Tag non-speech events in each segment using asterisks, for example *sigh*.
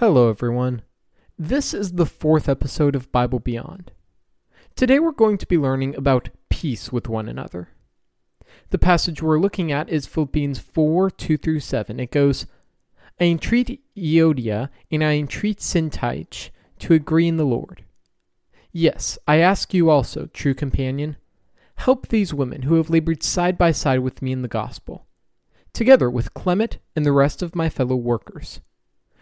Hello, everyone. This is the fourth episode of Bible Beyond. Today we're going to be learning about peace with one another. The passage we're looking at is Philippians 4 2 through 7. It goes, I entreat Euodia and I entreat Syntyche to agree in the Lord. Yes, I ask you also, true companion, help these women who have labored side by side with me in the gospel, together with Clement and the rest of my fellow workers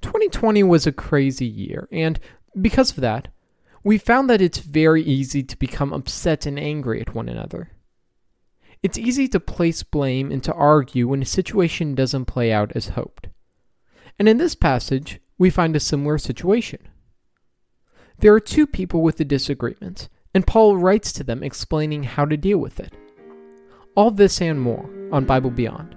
2020 was a crazy year, and because of that, we found that it's very easy to become upset and angry at one another. It's easy to place blame and to argue when a situation doesn't play out as hoped. And in this passage, we find a similar situation. There are two people with a disagreement, and Paul writes to them explaining how to deal with it. All this and more on Bible Beyond.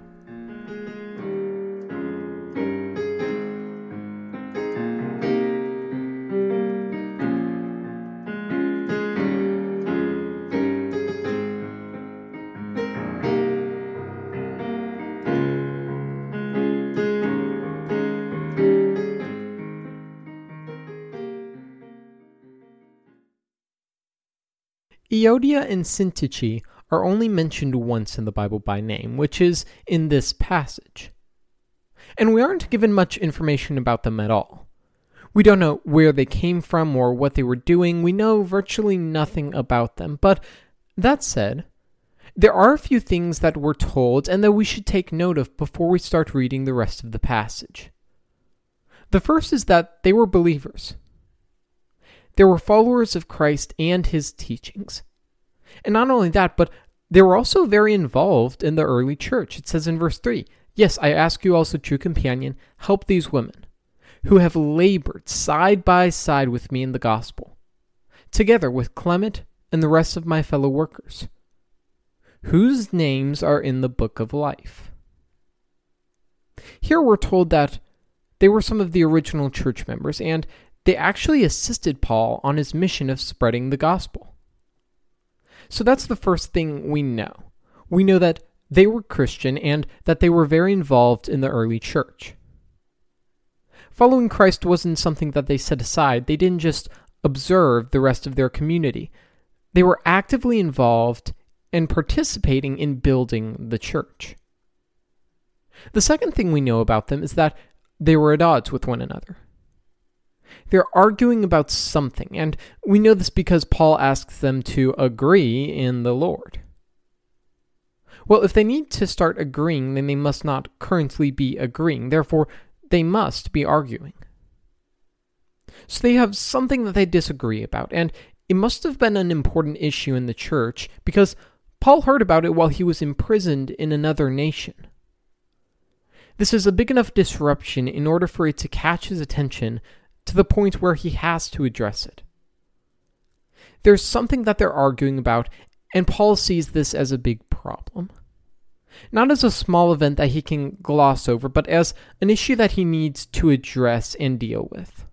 Euodia and Syntyche are only mentioned once in the Bible by name, which is in this passage. And we aren't given much information about them at all. We don't know where they came from or what they were doing. We know virtually nothing about them. But that said, there are a few things that we're told and that we should take note of before we start reading the rest of the passage. The first is that they were believers. They were followers of Christ and his teachings. And not only that, but they were also very involved in the early church. It says in verse 3 Yes, I ask you also, true companion, help these women who have labored side by side with me in the gospel, together with Clement and the rest of my fellow workers, whose names are in the book of life. Here we're told that they were some of the original church members, and they actually assisted Paul on his mission of spreading the gospel. So that's the first thing we know. We know that they were Christian and that they were very involved in the early church. Following Christ wasn't something that they set aside, they didn't just observe the rest of their community. They were actively involved and participating in building the church. The second thing we know about them is that they were at odds with one another. They're arguing about something, and we know this because Paul asks them to agree in the Lord. Well, if they need to start agreeing, then they must not currently be agreeing. Therefore, they must be arguing. So they have something that they disagree about, and it must have been an important issue in the church because Paul heard about it while he was imprisoned in another nation. This is a big enough disruption in order for it to catch his attention to the point where he has to address it. There's something that they're arguing about, and Paul sees this as a big problem. Not as a small event that he can gloss over, but as an issue that he needs to address and deal with.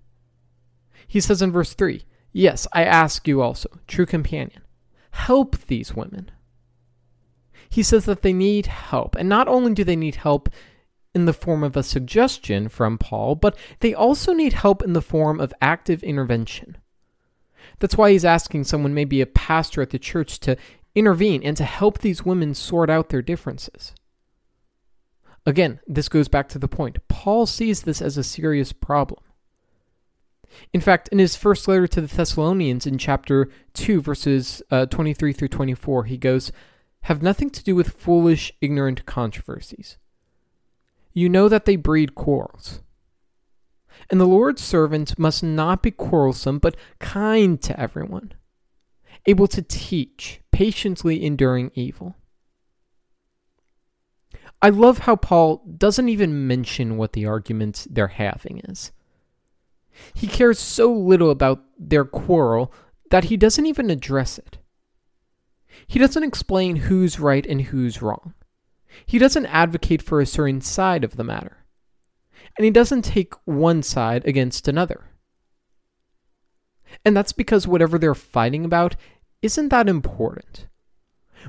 He says in verse 3 Yes, I ask you also, true companion, help these women. He says that they need help, and not only do they need help in the form of a suggestion from Paul, but they also need help in the form of active intervention. That's why he's asking someone, maybe a pastor at the church, to intervene and to help these women sort out their differences. Again, this goes back to the point. Paul sees this as a serious problem. In fact, in his first letter to the Thessalonians in chapter 2, verses uh, 23 through 24, he goes, Have nothing to do with foolish, ignorant controversies you know that they breed quarrels. And the Lord's servant must not be quarrelsome, but kind to everyone, able to teach, patiently enduring evil. I love how Paul doesn't even mention what the argument they're having is. He cares so little about their quarrel that he doesn't even address it. He doesn't explain who's right and who's wrong. He doesn't advocate for a certain side of the matter. And he doesn't take one side against another. And that's because whatever they're fighting about isn't that important.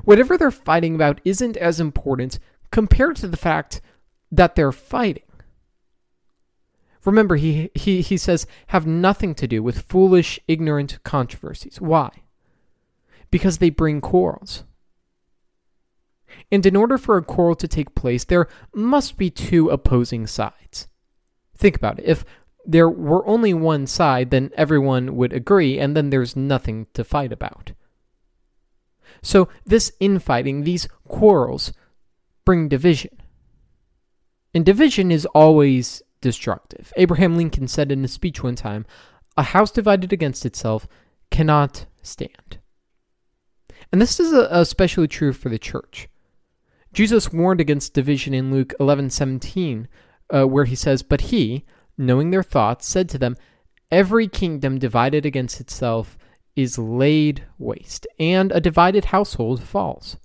Whatever they're fighting about isn't as important compared to the fact that they're fighting. Remember, he, he, he says, have nothing to do with foolish, ignorant controversies. Why? Because they bring quarrels. And in order for a quarrel to take place, there must be two opposing sides. Think about it. If there were only one side, then everyone would agree, and then there's nothing to fight about. So, this infighting, these quarrels, bring division. And division is always destructive. Abraham Lincoln said in a speech one time a house divided against itself cannot stand. And this is especially true for the church. Jesus warned against division in Luke 11:17, uh, where he says, "But he, knowing their thoughts, said to them, Every kingdom divided against itself is laid waste, and a divided household falls.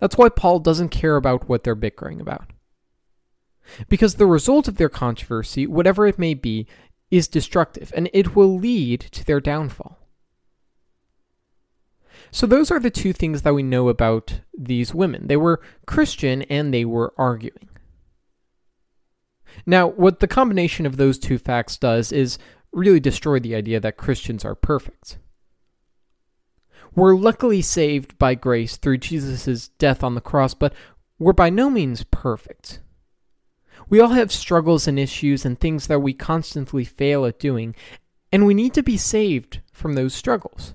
That's why Paul doesn't care about what they're bickering about. Because the result of their controversy, whatever it may be, is destructive, and it will lead to their downfall. So, those are the two things that we know about these women. They were Christian and they were arguing. Now, what the combination of those two facts does is really destroy the idea that Christians are perfect. We're luckily saved by grace through Jesus' death on the cross, but we're by no means perfect. We all have struggles and issues and things that we constantly fail at doing, and we need to be saved from those struggles.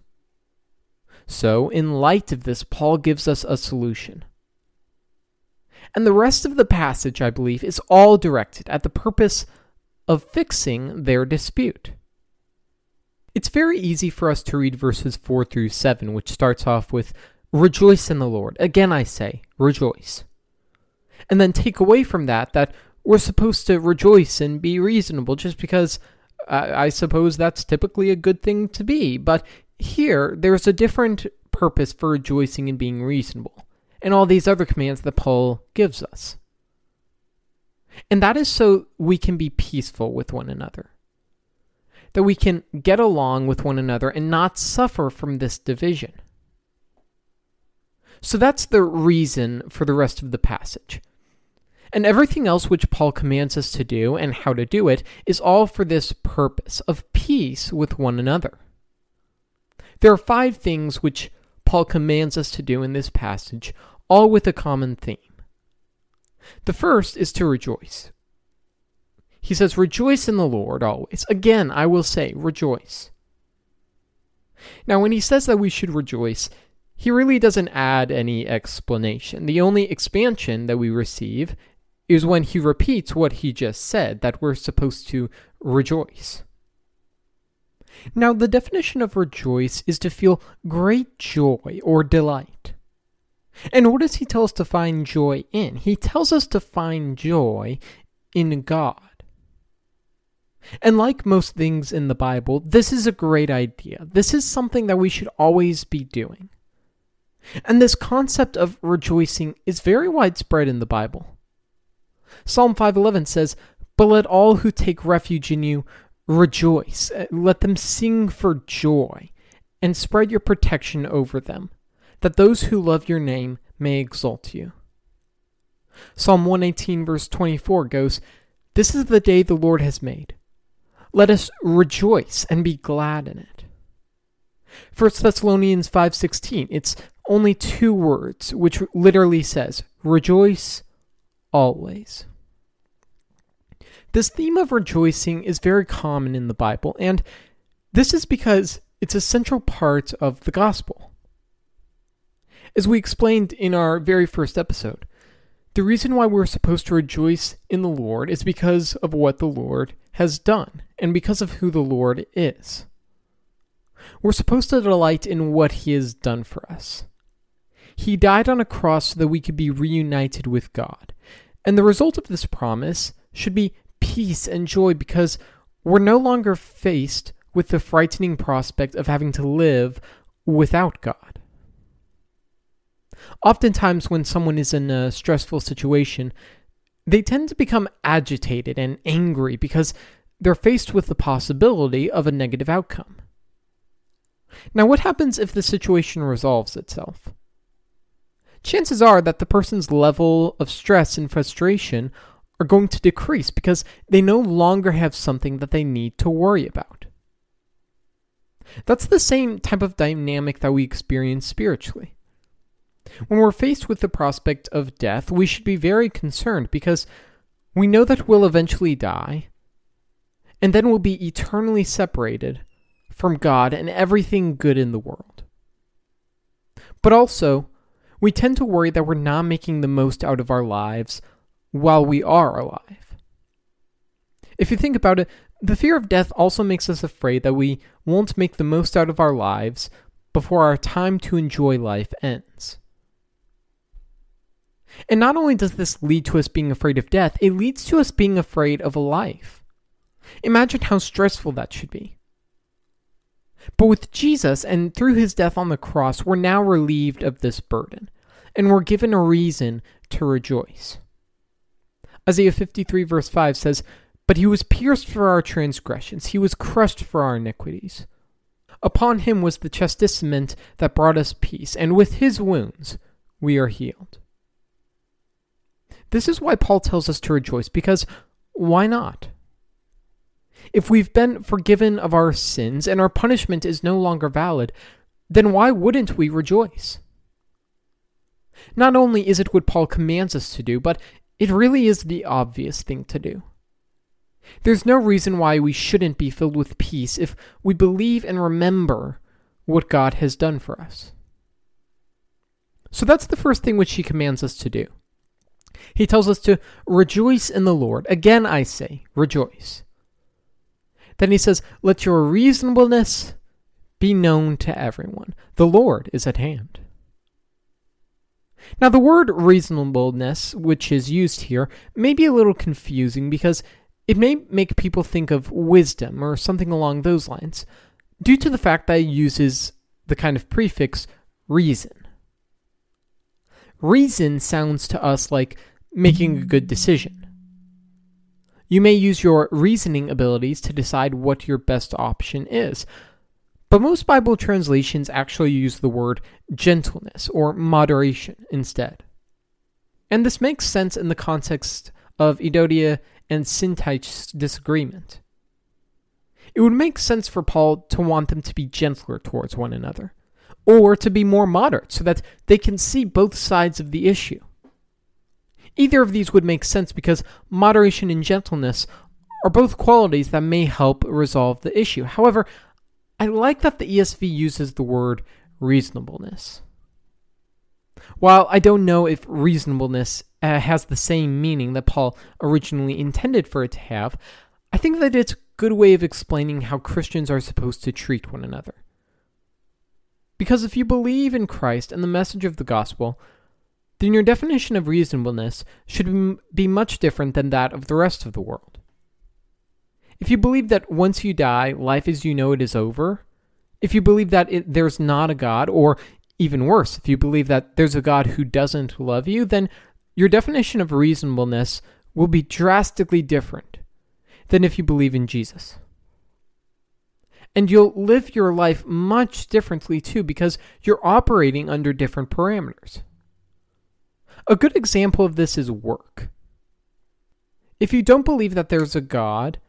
So, in light of this, Paul gives us a solution. And the rest of the passage, I believe, is all directed at the purpose of fixing their dispute. It's very easy for us to read verses 4 through 7, which starts off with, Rejoice in the Lord. Again, I say, rejoice. And then take away from that that we're supposed to rejoice and be reasonable just because uh, I suppose that's typically a good thing to be. But here, there's a different purpose for rejoicing and being reasonable and all these other commands that Paul gives us. And that is so we can be peaceful with one another. That we can get along with one another and not suffer from this division. So that's the reason for the rest of the passage. And everything else which Paul commands us to do and how to do it is all for this purpose of peace with one another. There are five things which Paul commands us to do in this passage, all with a common theme. The first is to rejoice. He says, Rejoice in the Lord always. Again, I will say, rejoice. Now, when he says that we should rejoice, he really doesn't add any explanation. The only expansion that we receive is when he repeats what he just said, that we're supposed to rejoice. Now, the definition of rejoice is to feel great joy or delight. And what does he tell us to find joy in? He tells us to find joy in God. And like most things in the Bible, this is a great idea. This is something that we should always be doing. And this concept of rejoicing is very widespread in the Bible. Psalm 5:11 says, "But let all who take refuge in you Rejoice, uh, let them sing for joy, and spread your protection over them, that those who love your name may exalt you. Psalm 118, verse 24 goes, This is the day the Lord has made. Let us rejoice and be glad in it. 1 Thessalonians 5:16 it's only two words which literally says rejoice always. This theme of rejoicing is very common in the Bible, and this is because it's a central part of the gospel. As we explained in our very first episode, the reason why we're supposed to rejoice in the Lord is because of what the Lord has done and because of who the Lord is. We're supposed to delight in what He has done for us. He died on a cross so that we could be reunited with God. And the result of this promise should be peace and joy because we're no longer faced with the frightening prospect of having to live without God. Oftentimes, when someone is in a stressful situation, they tend to become agitated and angry because they're faced with the possibility of a negative outcome. Now, what happens if the situation resolves itself? Chances are that the person's level of stress and frustration are going to decrease because they no longer have something that they need to worry about. That's the same type of dynamic that we experience spiritually. When we're faced with the prospect of death, we should be very concerned because we know that we'll eventually die, and then we'll be eternally separated from God and everything good in the world. But also, we tend to worry that we're not making the most out of our lives while we are alive. If you think about it, the fear of death also makes us afraid that we won't make the most out of our lives before our time to enjoy life ends. And not only does this lead to us being afraid of death, it leads to us being afraid of life. Imagine how stressful that should be. But with Jesus and through his death on the cross, we're now relieved of this burden, and we're given a reason to rejoice. Isaiah 53, verse 5 says, But he was pierced for our transgressions, he was crushed for our iniquities. Upon him was the chastisement that brought us peace, and with his wounds we are healed. This is why Paul tells us to rejoice, because why not? If we've been forgiven of our sins and our punishment is no longer valid, then why wouldn't we rejoice? Not only is it what Paul commands us to do, but it really is the obvious thing to do. There's no reason why we shouldn't be filled with peace if we believe and remember what God has done for us. So that's the first thing which he commands us to do. He tells us to rejoice in the Lord. Again, I say, rejoice. Then he says, Let your reasonableness be known to everyone. The Lord is at hand. Now, the word reasonableness, which is used here, may be a little confusing because it may make people think of wisdom or something along those lines, due to the fact that it uses the kind of prefix reason. Reason sounds to us like making a good decision. You may use your reasoning abilities to decide what your best option is. But most Bible translations actually use the word gentleness or moderation instead. And this makes sense in the context of Euodia and Syntyche's disagreement. It would make sense for Paul to want them to be gentler towards one another, or to be more moderate so that they can see both sides of the issue. Either of these would make sense because moderation and gentleness are both qualities that may help resolve the issue. However, I like that the ESV uses the word reasonableness. While I don't know if reasonableness uh, has the same meaning that Paul originally intended for it to have, I think that it's a good way of explaining how Christians are supposed to treat one another. Because if you believe in Christ and the message of the gospel, then your definition of reasonableness should be much different than that of the rest of the world. If you believe that once you die, life as you know it is over, if you believe that it, there's not a God, or even worse, if you believe that there's a God who doesn't love you, then your definition of reasonableness will be drastically different than if you believe in Jesus. And you'll live your life much differently too because you're operating under different parameters. A good example of this is work. If you don't believe that there's a God,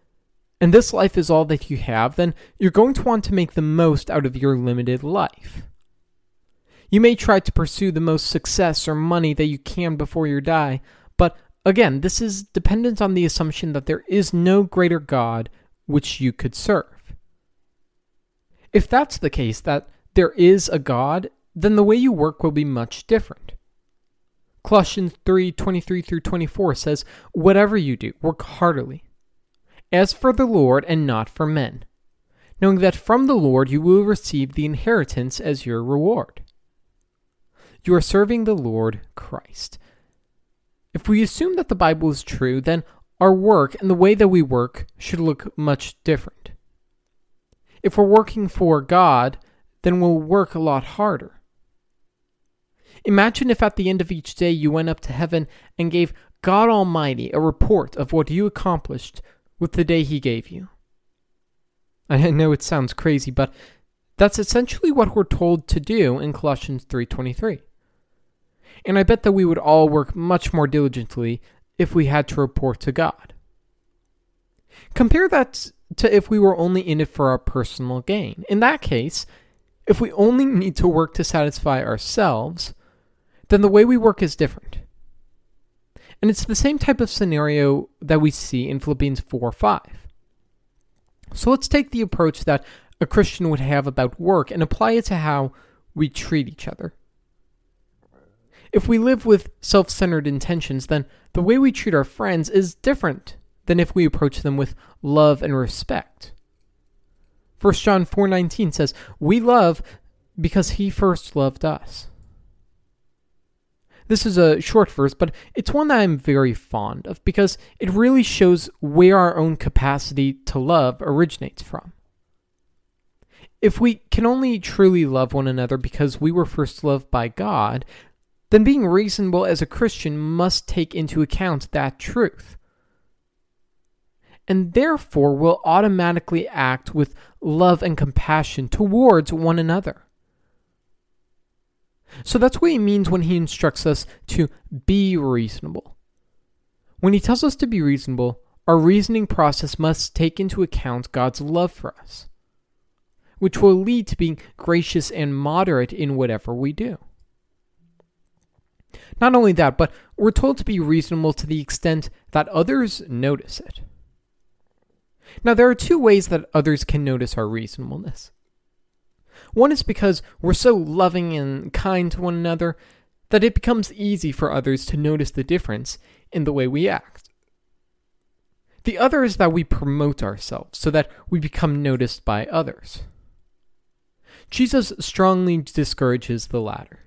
and this life is all that you have, then you're going to want to make the most out of your limited life. You may try to pursue the most success or money that you can before you die, but again, this is dependent on the assumption that there is no greater God which you could serve. If that's the case, that there is a God, then the way you work will be much different. Colossians 3 23 through 24 says, Whatever you do, work heartily, as for the Lord and not for men, knowing that from the Lord you will receive the inheritance as your reward. You are serving the Lord Christ. If we assume that the Bible is true, then our work and the way that we work should look much different. If we're working for God, then we'll work a lot harder. Imagine if at the end of each day you went up to heaven and gave God Almighty a report of what you accomplished with the day He gave you. I *laughs* know it sounds crazy, but that's essentially what we're told to do in Colossians 3:23. And I bet that we would all work much more diligently if we had to report to God. Compare that to if we were only in it for our personal gain. In that case, if we only need to work to satisfy ourselves, then the way we work is different. And it's the same type of scenario that we see in Philippians 4 5. So let's take the approach that a Christian would have about work and apply it to how we treat each other. If we live with self centered intentions, then the way we treat our friends is different than if we approach them with love and respect. 1 John 4:19 says, "We love because he first loved us." This is a short verse, but it's one that I'm very fond of because it really shows where our own capacity to love originates from. If we can only truly love one another because we were first loved by God, then being reasonable as a Christian must take into account that truth. And therefore will automatically act with love and compassion towards one another. So that's what he means when he instructs us to be reasonable. When he tells us to be reasonable, our reasoning process must take into account God's love for us, which will lead to being gracious and moderate in whatever we do. Not only that, but we're told to be reasonable to the extent that others notice it. Now, there are two ways that others can notice our reasonableness. One is because we're so loving and kind to one another that it becomes easy for others to notice the difference in the way we act. The other is that we promote ourselves so that we become noticed by others. Jesus strongly discourages the latter.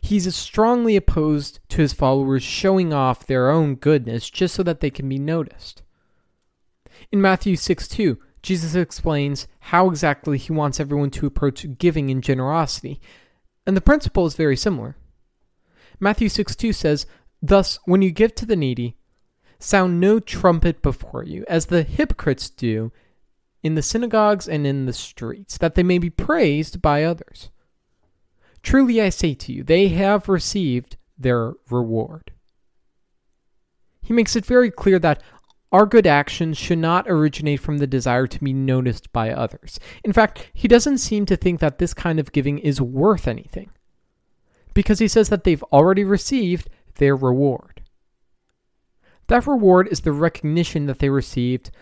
He's strongly opposed to his followers showing off their own goodness just so that they can be noticed. In Matthew 6 2, Jesus explains how exactly he wants everyone to approach giving and generosity, and the principle is very similar. Matthew 6 2 says, Thus, when you give to the needy, sound no trumpet before you, as the hypocrites do in the synagogues and in the streets, that they may be praised by others. Truly I say to you, they have received their reward. He makes it very clear that our good actions should not originate from the desire to be noticed by others. In fact, he doesn't seem to think that this kind of giving is worth anything, because he says that they've already received their reward. That reward is the recognition that they received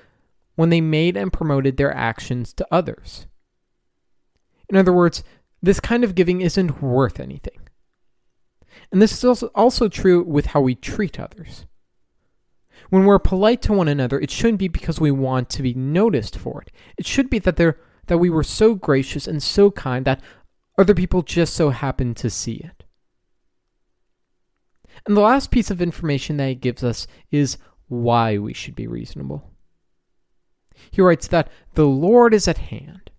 when they made and promoted their actions to others. In other words, this kind of giving isn't worth anything. And this is also, true with how we treat others. When we're polite to one another, it shouldn't be because we want to be noticed for it. It should be that they that we were so gracious and so kind that other people just so happened to see it. And the last piece of information that he gives us is why we should be reasonable. He writes that the Lord is at hand.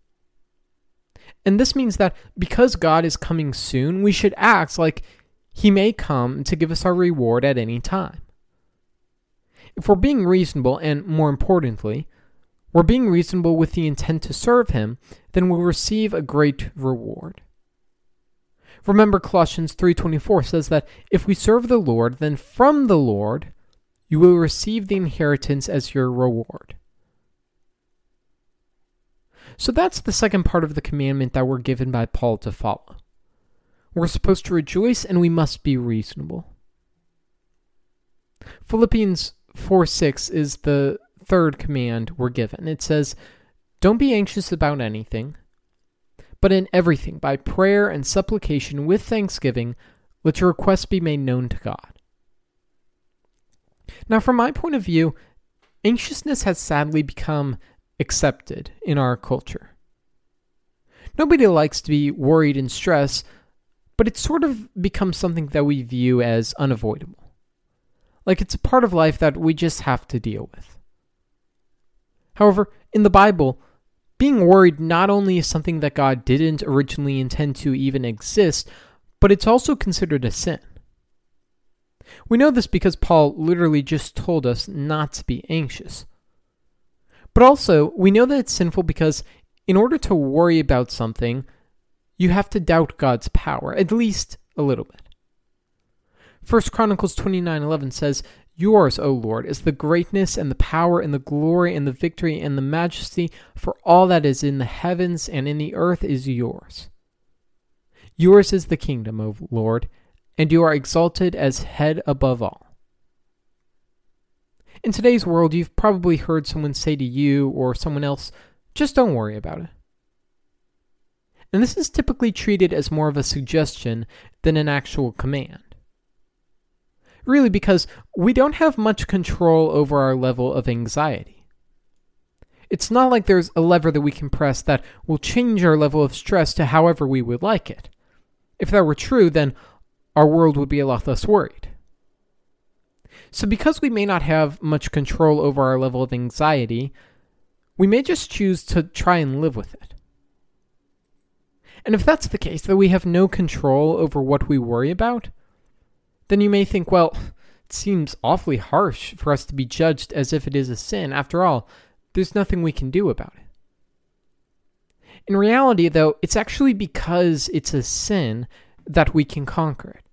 And this means that because God is coming soon, we should act like he may come to give us our reward at any time. If we're being reasonable, and more importantly, we're being reasonable with the intent to serve Him, then we'll receive a great reward. Remember Colossians 3:24 says that if we serve the Lord, then from the Lord you will receive the inheritance as your reward. So that's the second part of the commandment that we're given by Paul to follow. We're supposed to rejoice and we must be reasonable. Philippians 4 6 is the third command we're given. It says, Don't be anxious about anything, but in everything, by prayer and supplication with thanksgiving, let your requests be made known to God. Now, from my point of view, anxiousness has sadly become accepted in our culture. Nobody likes to be worried and stressed, but it's sort of become something that we view as unavoidable like it's a part of life that we just have to deal with. However, in the Bible, being worried not only is something that God didn't originally intend to even exist, but it's also considered a sin. We know this because Paul literally just told us not to be anxious. But also, we know that it's sinful because in order to worry about something, you have to doubt God's power, at least a little bit. 1 Chronicles 29:11 says, "Yours, O Lord, is the greatness and the power and the glory and the victory and the majesty, for all that is in the heavens and in the earth is yours. Yours is the kingdom, O Lord, and you are exalted as head above all." In today's world, you've probably heard someone say to you or someone else, just don't worry about it. And this is typically treated as more of a suggestion than an actual command. Really, because we don't have much control over our level of anxiety. It's not like there's a lever that we can press that will change our level of stress to however we would like it. If that were true, then our world would be a lot less worried. So, because we may not have much control over our level of anxiety, we may just choose to try and live with it. And if that's the case, that we have no control over what we worry about, then you may think, well, it seems awfully harsh for us to be judged as if it is a sin. After all, there's nothing we can do about it. In reality, though, it's actually because it's a sin that we can conquer it.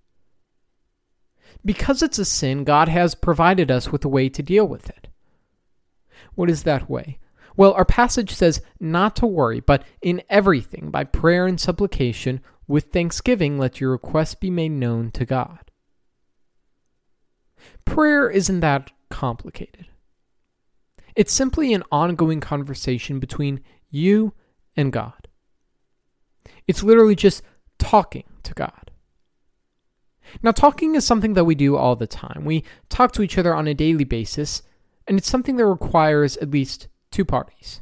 Because it's a sin, God has provided us with a way to deal with it. What is that way? Well, our passage says not to worry, but in everything, by prayer and supplication, with thanksgiving, let your requests be made known to God. Prayer isn't that complicated. It's simply an ongoing conversation between you and God. It's literally just talking to God. Now, talking is something that we do all the time. We talk to each other on a daily basis, and it's something that requires at least two parties.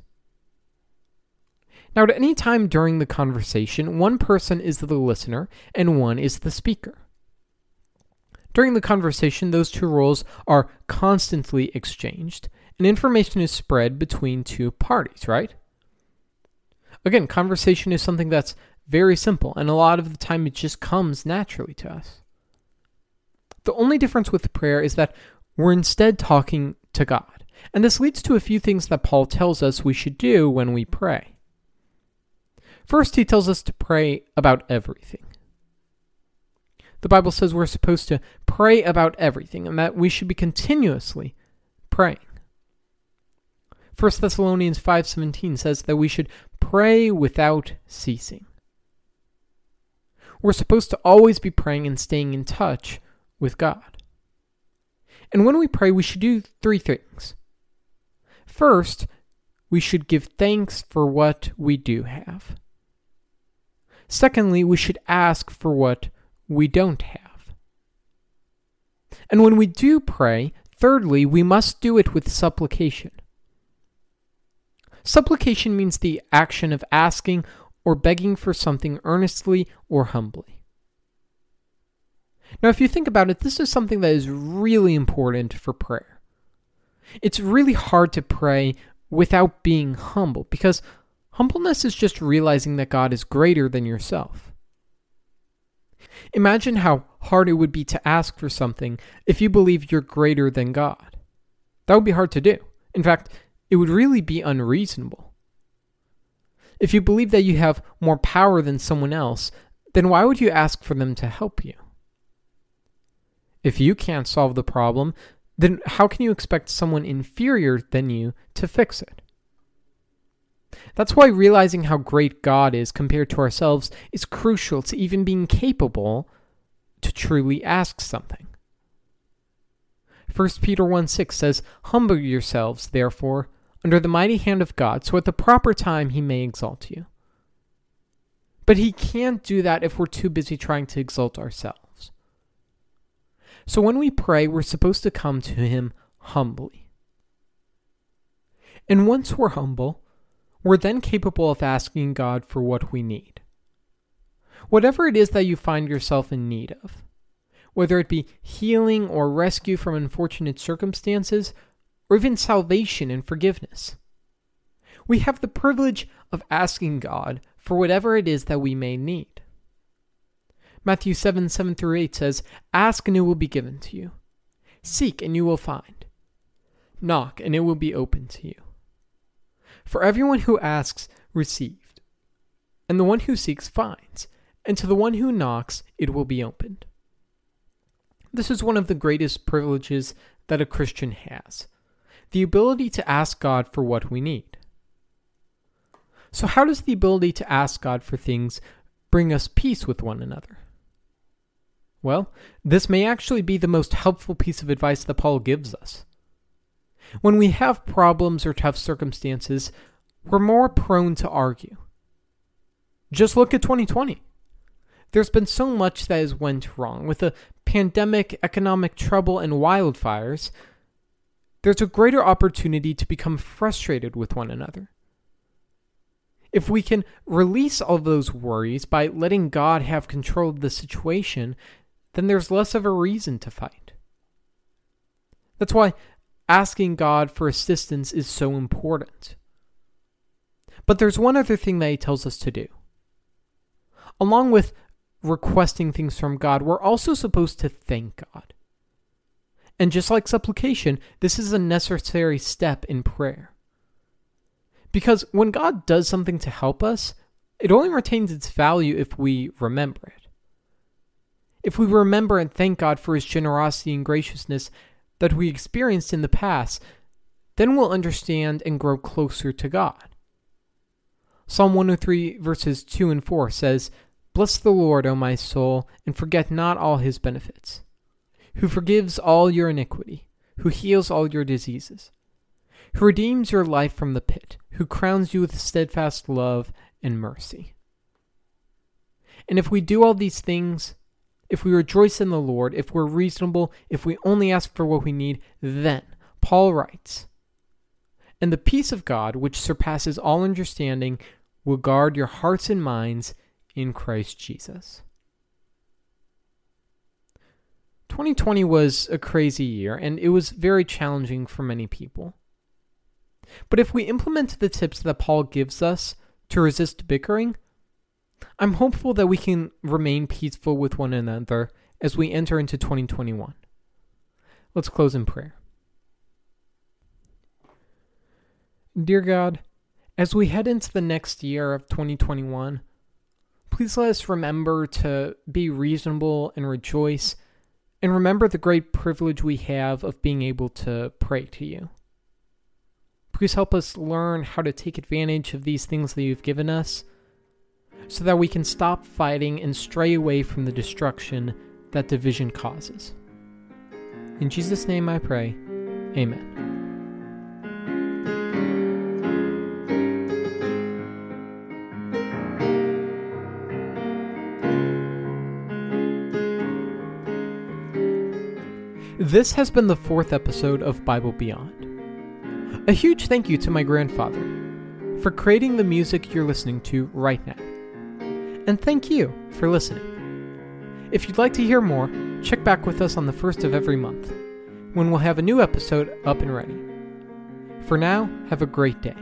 Now, at any time during the conversation, one person is the listener and one is the speaker. During the conversation, those two roles are constantly exchanged, and information is spread between two parties, right? Again, conversation is something that's very simple, and a lot of the time it just comes naturally to us. The only difference with prayer is that we're instead talking to God. And this leads to a few things that Paul tells us we should do when we pray. First, he tells us to pray about everything. The Bible says we're supposed to pray about everything and that we should be continuously praying. 1 Thessalonians 5:17 says that we should pray without ceasing. We're supposed to always be praying and staying in touch with God. And when we pray, we should do three things. First, we should give thanks for what we do have. Secondly, we should ask for what we don't have. And when we do pray, thirdly, we must do it with supplication. Supplication means the action of asking or begging for something earnestly or humbly. Now, if you think about it, this is something that is really important for prayer. It's really hard to pray without being humble because humbleness is just realizing that God is greater than yourself. Imagine how hard it would be to ask for something if you believe you're greater than God. That would be hard to do. In fact, it would really be unreasonable. If you believe that you have more power than someone else, then why would you ask for them to help you? If you can't solve the problem, then how can you expect someone inferior than you to fix it? That's why realizing how great God is compared to ourselves is crucial to even being capable to truly ask something. 1 Peter 1 6 says, Humble yourselves, therefore, under the mighty hand of God, so at the proper time he may exalt you. But he can't do that if we're too busy trying to exalt ourselves. So when we pray, we're supposed to come to Him humbly. And once we're humble, we're then capable of asking God for what we need. Whatever it is that you find yourself in need of, whether it be healing or rescue from unfortunate circumstances, or even salvation and forgiveness. We have the privilege of asking God for whatever it is that we may need. Matthew 7 7 through 8 says, Ask and it will be given to you. Seek and you will find. Knock and it will be opened to you. For everyone who asks received, and the one who seeks finds, and to the one who knocks it will be opened. This is one of the greatest privileges that a Christian has the ability to ask God for what we need. So, how does the ability to ask God for things bring us peace with one another? Well, this may actually be the most helpful piece of advice that Paul gives us. When we have problems or tough circumstances, we're more prone to argue. Just look at 2020. There's been so much that has went wrong with a pandemic, economic trouble, and wildfires. There's a greater opportunity to become frustrated with one another. If we can release all those worries by letting God have control of the situation, then there's less of a reason to fight. That's why asking God for assistance is so important. But there's one other thing that he tells us to do. Along with requesting things from God, we're also supposed to thank God. And just like supplication, this is a necessary step in prayer. Because when God does something to help us, it only retains its value if we remember it. If we remember and thank God for his generosity and graciousness that we experienced in the past, then we'll understand and grow closer to God. Psalm 103, verses 2 and 4 says, Bless the Lord, O my soul, and forget not all his benefits, who forgives all your iniquity, who heals all your diseases, who redeems your life from the pit, who crowns you with steadfast love and mercy. And if we do all these things, if we rejoice in the Lord, if we're reasonable, if we only ask for what we need, then, Paul writes, and the peace of God, which surpasses all understanding, will guard your hearts and minds in Christ Jesus. 2020 was a crazy year, and it was very challenging for many people. But if we implement the tips that Paul gives us to resist bickering, I'm hopeful that we can remain peaceful with one another as we enter into 2021. Let's close in prayer. Dear God, as we head into the next year of 2021, please let us remember to be reasonable and rejoice, and remember the great privilege we have of being able to pray to you. Please help us learn how to take advantage of these things that you've given us so that we can stop fighting and stray away from the destruction that division causes. In Jesus' name I pray, Amen. This has been the fourth episode of Bible Beyond. A huge thank you to my grandfather for creating the music you're listening to right now and thank you for listening. If you'd like to hear more, check back with us on the first of every month, when we'll have a new episode up and ready. For now, have a great day.